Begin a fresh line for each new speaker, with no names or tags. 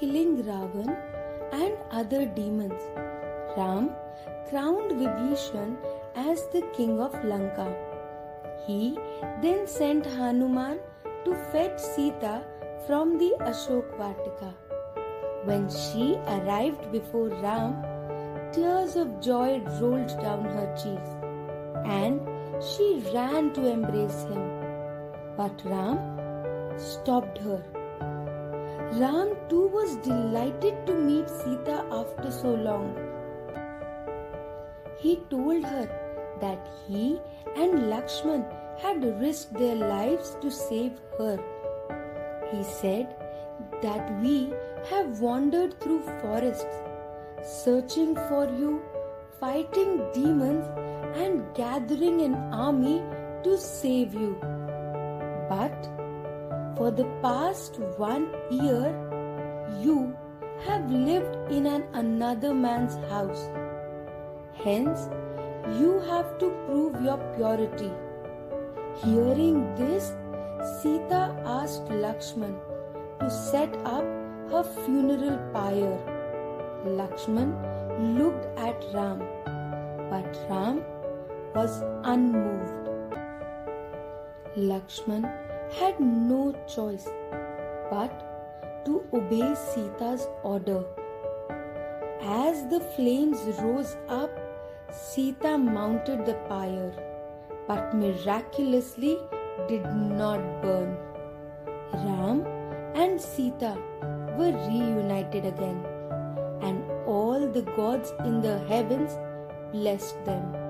killing Ravan and other demons, Ram crowned Vibhishan as the king of Lanka. He then sent Hanuman to fetch Sita from the Ashok Vatika. When she arrived before Ram, tears of joy rolled down her cheeks and she ran to embrace him. But Ram stopped her. Ram too was delighted to meet Sita after so long. He told her that he and Lakshman had risked their lives to save her. He said that we have wandered through forests, searching for you, fighting demons, and gathering an army to save you. But for the past one year, you have lived in an another man's house. Hence, you have to prove your purity. Hearing this, Sita asked Lakshman to set up her funeral pyre. Lakshman looked at Ram, but Ram was unmoved. Lakshman had no choice but to obey Sita's order. As the flames rose up, Sita mounted the pyre, but miraculously did not burn. Ram and Sita were reunited again, and all the gods in the heavens blessed them.